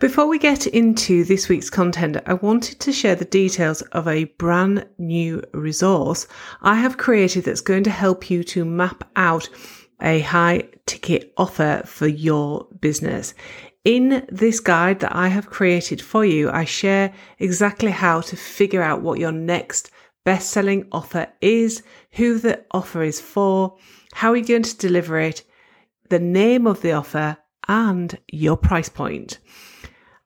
Before we get into this week's content, I wanted to share the details of a brand new resource I have created that's going to help you to map out a high ticket offer for your business. In this guide that I have created for you, I share exactly how to figure out what your next best selling offer is, who the offer is for, how you're going to deliver it, the name of the offer, and your price point.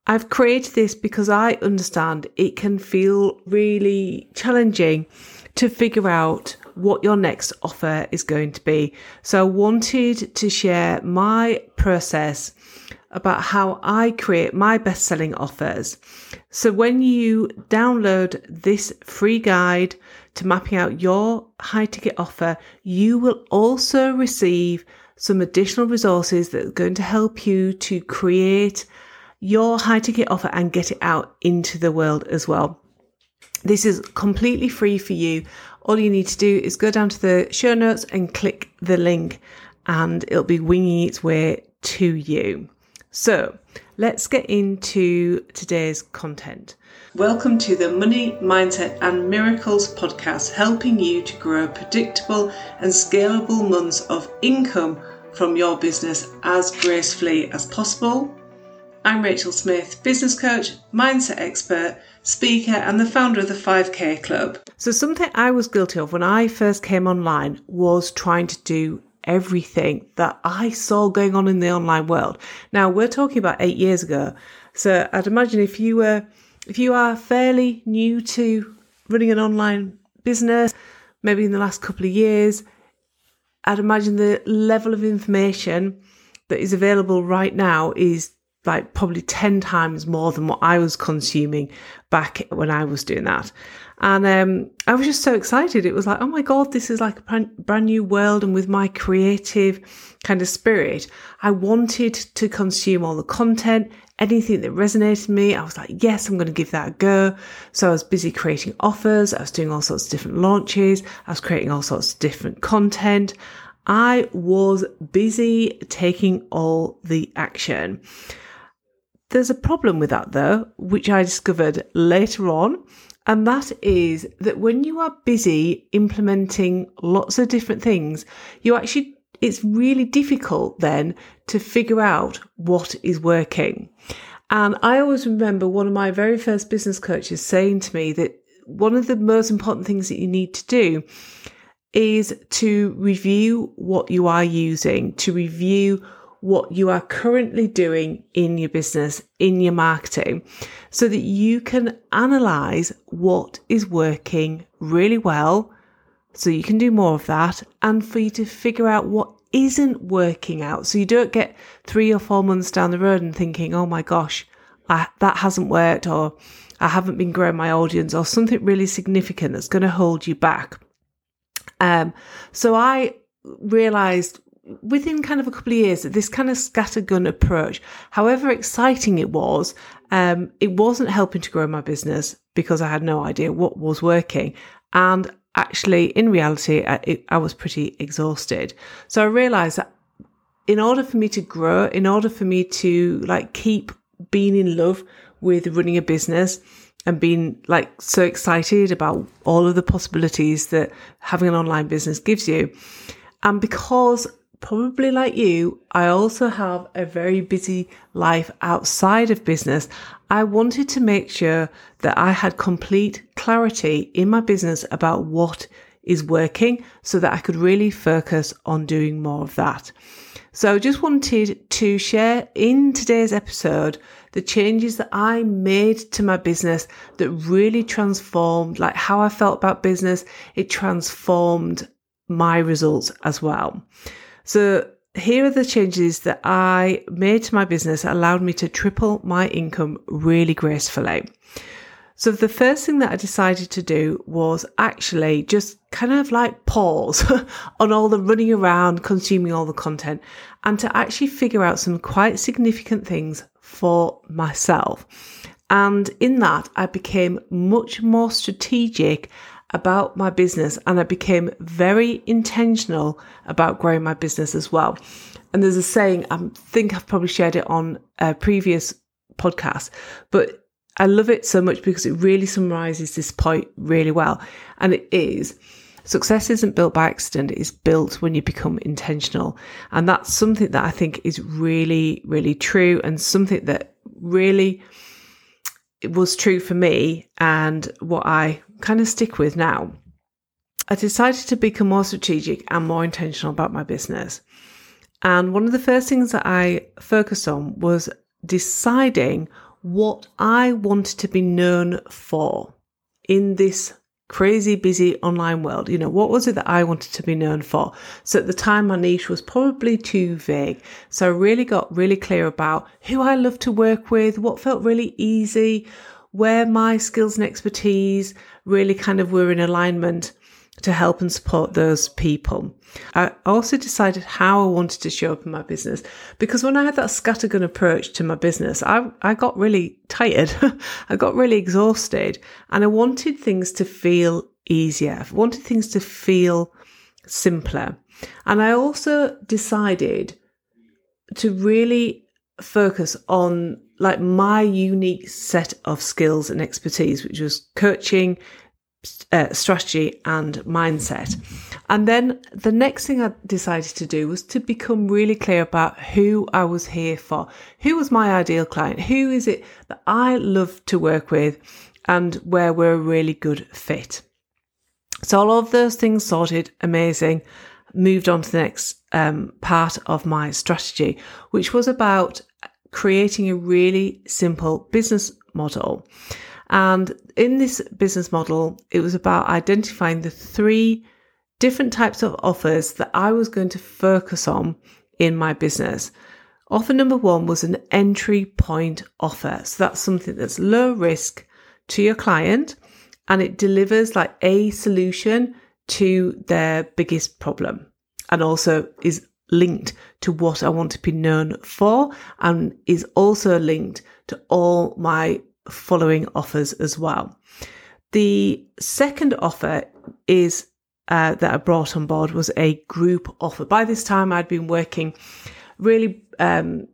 I've created this because I understand it can feel really challenging to figure out what your next offer is going to be. So I wanted to share my process about how I create my best selling offers. So when you download this free guide to mapping out your high ticket offer, you will also receive some additional resources that are going to help you to create your high ticket offer and get it out into the world as well. This is completely free for you. All you need to do is go down to the show notes and click the link, and it'll be winging its way to you. So let's get into today's content. Welcome to the Money, Mindset and Miracles podcast, helping you to grow predictable and scalable months of income from your business as gracefully as possible I'm Rachel Smith, business coach, mindset expert, speaker, and the founder of the 5K Club. So, something I was guilty of when I first came online was trying to do everything that I saw going on in the online world. Now, we're talking about eight years ago. So, I'd imagine if you were, if you are fairly new to running an online business, maybe in the last couple of years, I'd imagine the level of information that is available right now is like probably 10 times more than what I was consuming back when I was doing that. And um, I was just so excited. It was like, oh my God, this is like a brand new world. And with my creative kind of spirit, I wanted to consume all the content, anything that resonated with me. I was like, yes, I'm going to give that a go. So I was busy creating offers. I was doing all sorts of different launches. I was creating all sorts of different content. I was busy taking all the action. There's a problem with that though, which I discovered later on. And that is that when you are busy implementing lots of different things, you actually, it's really difficult then to figure out what is working. And I always remember one of my very first business coaches saying to me that one of the most important things that you need to do is to review what you are using, to review what you are currently doing in your business, in your marketing, so that you can analyze what is working really well. So you can do more of that and for you to figure out what isn't working out. So you don't get three or four months down the road and thinking, oh my gosh, I, that hasn't worked or I haven't been growing my audience or something really significant that's going to hold you back. Um, so I realized within kind of a couple of years this kind of scattergun approach, however exciting it was, um, it wasn't helping to grow my business because I had no idea what was working. And actually, in reality, I, it, I was pretty exhausted. So I realized that in order for me to grow, in order for me to like keep being in love with running a business, and being like so excited about all of the possibilities that having an online business gives you. And because probably like you, I also have a very busy life outside of business. I wanted to make sure that I had complete clarity in my business about what is working so that I could really focus on doing more of that. So I just wanted to share in today's episode the changes that I made to my business that really transformed like how I felt about business. It transformed my results as well. So here are the changes that I made to my business that allowed me to triple my income really gracefully. So the first thing that I decided to do was actually just kind of like pause on all the running around, consuming all the content and to actually figure out some quite significant things for myself. And in that, I became much more strategic about my business and I became very intentional about growing my business as well. And there's a saying, I think I've probably shared it on a previous podcast, but I love it so much because it really summarizes this point really well. And it is success isn't built by accident, it's built when you become intentional. And that's something that I think is really, really true and something that really was true for me and what I kind of stick with now. I decided to become more strategic and more intentional about my business. And one of the first things that I focused on was deciding what I wanted to be known for in this crazy busy online world. You know, what was it that I wanted to be known for? So at the time, my niche was probably too vague. So I really got really clear about who I love to work with, what felt really easy, where my skills and expertise really kind of were in alignment to help and support those people. I also decided how I wanted to show up in my business because when I had that scattergun approach to my business, I, I got really tired. I got really exhausted and I wanted things to feel easier. I wanted things to feel simpler. And I also decided to really focus on like my unique set of skills and expertise, which was coaching, uh, strategy and mindset. And then the next thing I decided to do was to become really clear about who I was here for. Who was my ideal client? Who is it that I love to work with and where we're a really good fit? So all of those things sorted, amazing. Moved on to the next um, part of my strategy, which was about creating a really simple business model. And in this business model, it was about identifying the three different types of offers that I was going to focus on in my business. Offer number one was an entry point offer. So that's something that's low risk to your client and it delivers like a solution to their biggest problem and also is linked to what I want to be known for and is also linked to all my following offers as well. The second offer is uh, that I brought on board was a group offer. By this time, I'd been working really um,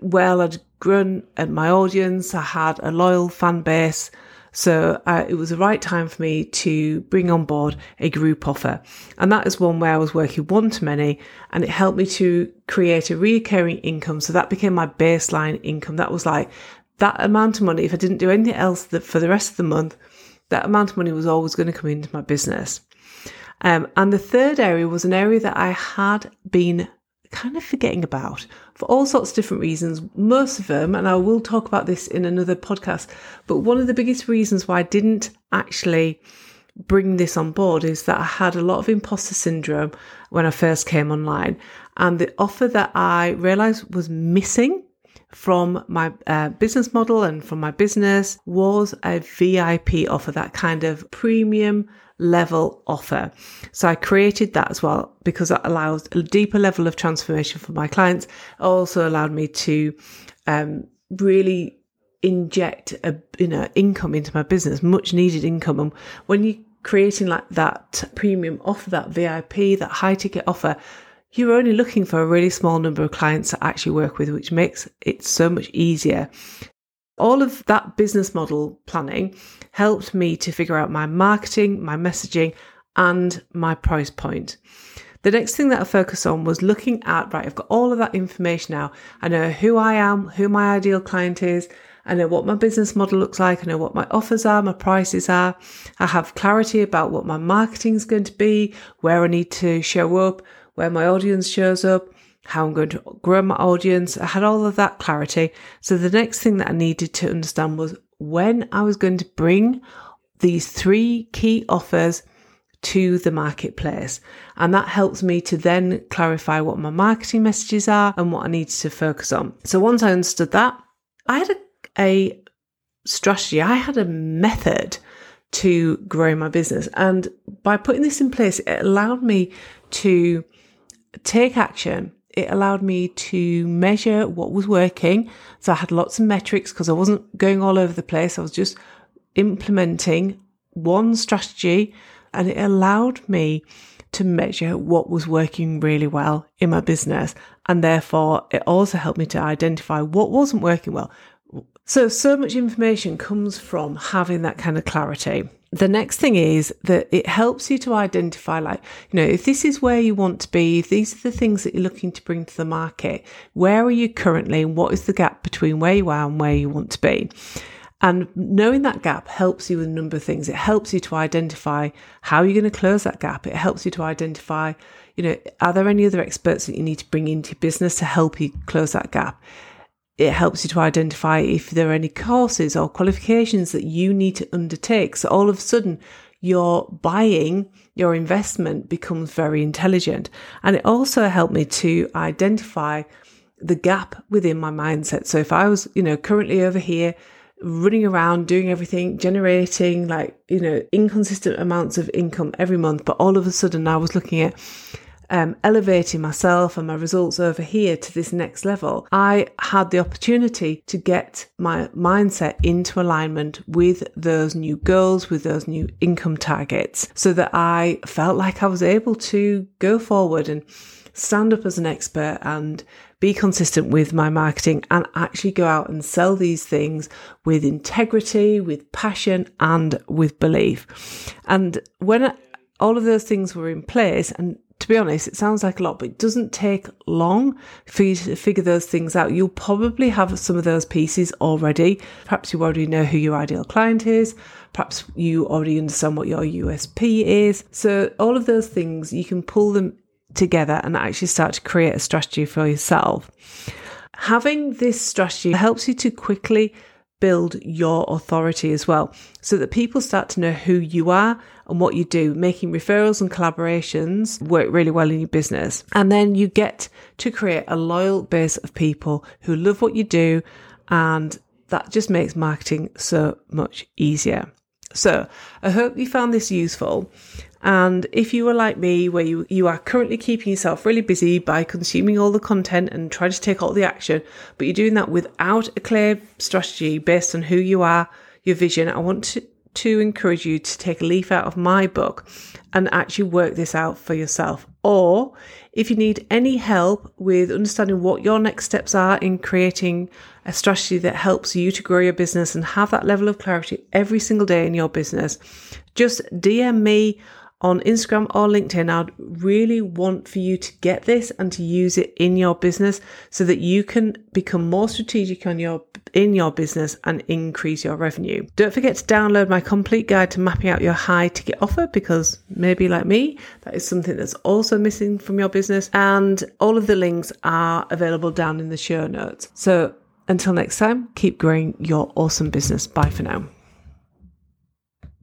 well. I'd grown at my audience. I had a loyal fan base. So uh, it was the right time for me to bring on board a group offer. And that is one where I was working one to many and it helped me to create a recurring income. So that became my baseline income. That was like that amount of money, if I didn't do anything else for the rest of the month, that amount of money was always going to come into my business. Um, and the third area was an area that I had been kind of forgetting about for all sorts of different reasons. Most of them, and I will talk about this in another podcast, but one of the biggest reasons why I didn't actually bring this on board is that I had a lot of imposter syndrome when I first came online. And the offer that I realized was missing from my uh, business model and from my business was a VIP offer, that kind of premium level offer. So I created that as well because that allows a deeper level of transformation for my clients. It also allowed me to um, really inject a you know income into my business, much needed income. And when you're creating like that premium offer, that VIP, that high ticket offer, you're only looking for a really small number of clients to actually work with, which makes it so much easier. All of that business model planning helped me to figure out my marketing, my messaging, and my price point. The next thing that I focused on was looking at, right, I've got all of that information now. I know who I am, who my ideal client is. I know what my business model looks like. I know what my offers are, my prices are. I have clarity about what my marketing is going to be, where I need to show up, where my audience shows up, how I'm going to grow my audience. I had all of that clarity. So the next thing that I needed to understand was when I was going to bring these three key offers to the marketplace. And that helps me to then clarify what my marketing messages are and what I need to focus on. So once I understood that, I had a, a strategy, I had a method to grow my business. And by putting this in place, it allowed me to take action. It allowed me to measure what was working. So I had lots of metrics because I wasn't going all over the place. I was just implementing one strategy and it allowed me to measure what was working really well in my business. And therefore, it also helped me to identify what wasn't working well. So, so much information comes from having that kind of clarity. The next thing is that it helps you to identify, like, you know, if this is where you want to be, if these are the things that you're looking to bring to the market, where are you currently and what is the gap between where you are and where you want to be? And knowing that gap helps you with a number of things. It helps you to identify how you're going to close that gap. It helps you to identify, you know, are there any other experts that you need to bring into your business to help you close that gap? It helps you to identify if there are any courses or qualifications that you need to undertake. So all of a sudden, your buying, your investment becomes very intelligent. And it also helped me to identify the gap within my mindset. So if I was, you know, currently over here, running around doing everything, generating like, you know, inconsistent amounts of income every month. But all of a sudden I was looking at um, elevating myself and my results over here to this next level, I had the opportunity to get my mindset into alignment with those new goals, with those new income targets, so that I felt like I was able to go forward and stand up as an expert and be consistent with my marketing and actually go out and sell these things with integrity, with passion, and with belief. And when all of those things were in place, and to be honest, it sounds like a lot, but it doesn't take long for you to figure those things out. You'll probably have some of those pieces already. Perhaps you already know who your ideal client is. Perhaps you already understand what your USP is. So, all of those things, you can pull them together and actually start to create a strategy for yourself. Having this strategy helps you to quickly build your authority as well so that people start to know who you are and what you do. Making referrals and collaborations work really well in your business. And then you get to create a loyal base of people who love what you do. And that just makes marketing so much easier. So I hope you found this useful. And if you are like me, where you, you are currently keeping yourself really busy by consuming all the content and trying to take all the action, but you're doing that without a clear strategy based on who you are, your vision, I want to, to encourage you to take a leaf out of my book and actually work this out for yourself. Or if you need any help with understanding what your next steps are in creating a strategy that helps you to grow your business and have that level of clarity every single day in your business, just DM me on Instagram or LinkedIn, I'd really want for you to get this and to use it in your business so that you can become more strategic on your in your business and increase your revenue. Don't forget to download my complete guide to mapping out your high ticket offer because maybe like me, that is something that's also missing from your business. And all of the links are available down in the show notes. So until next time, keep growing your awesome business. Bye for now.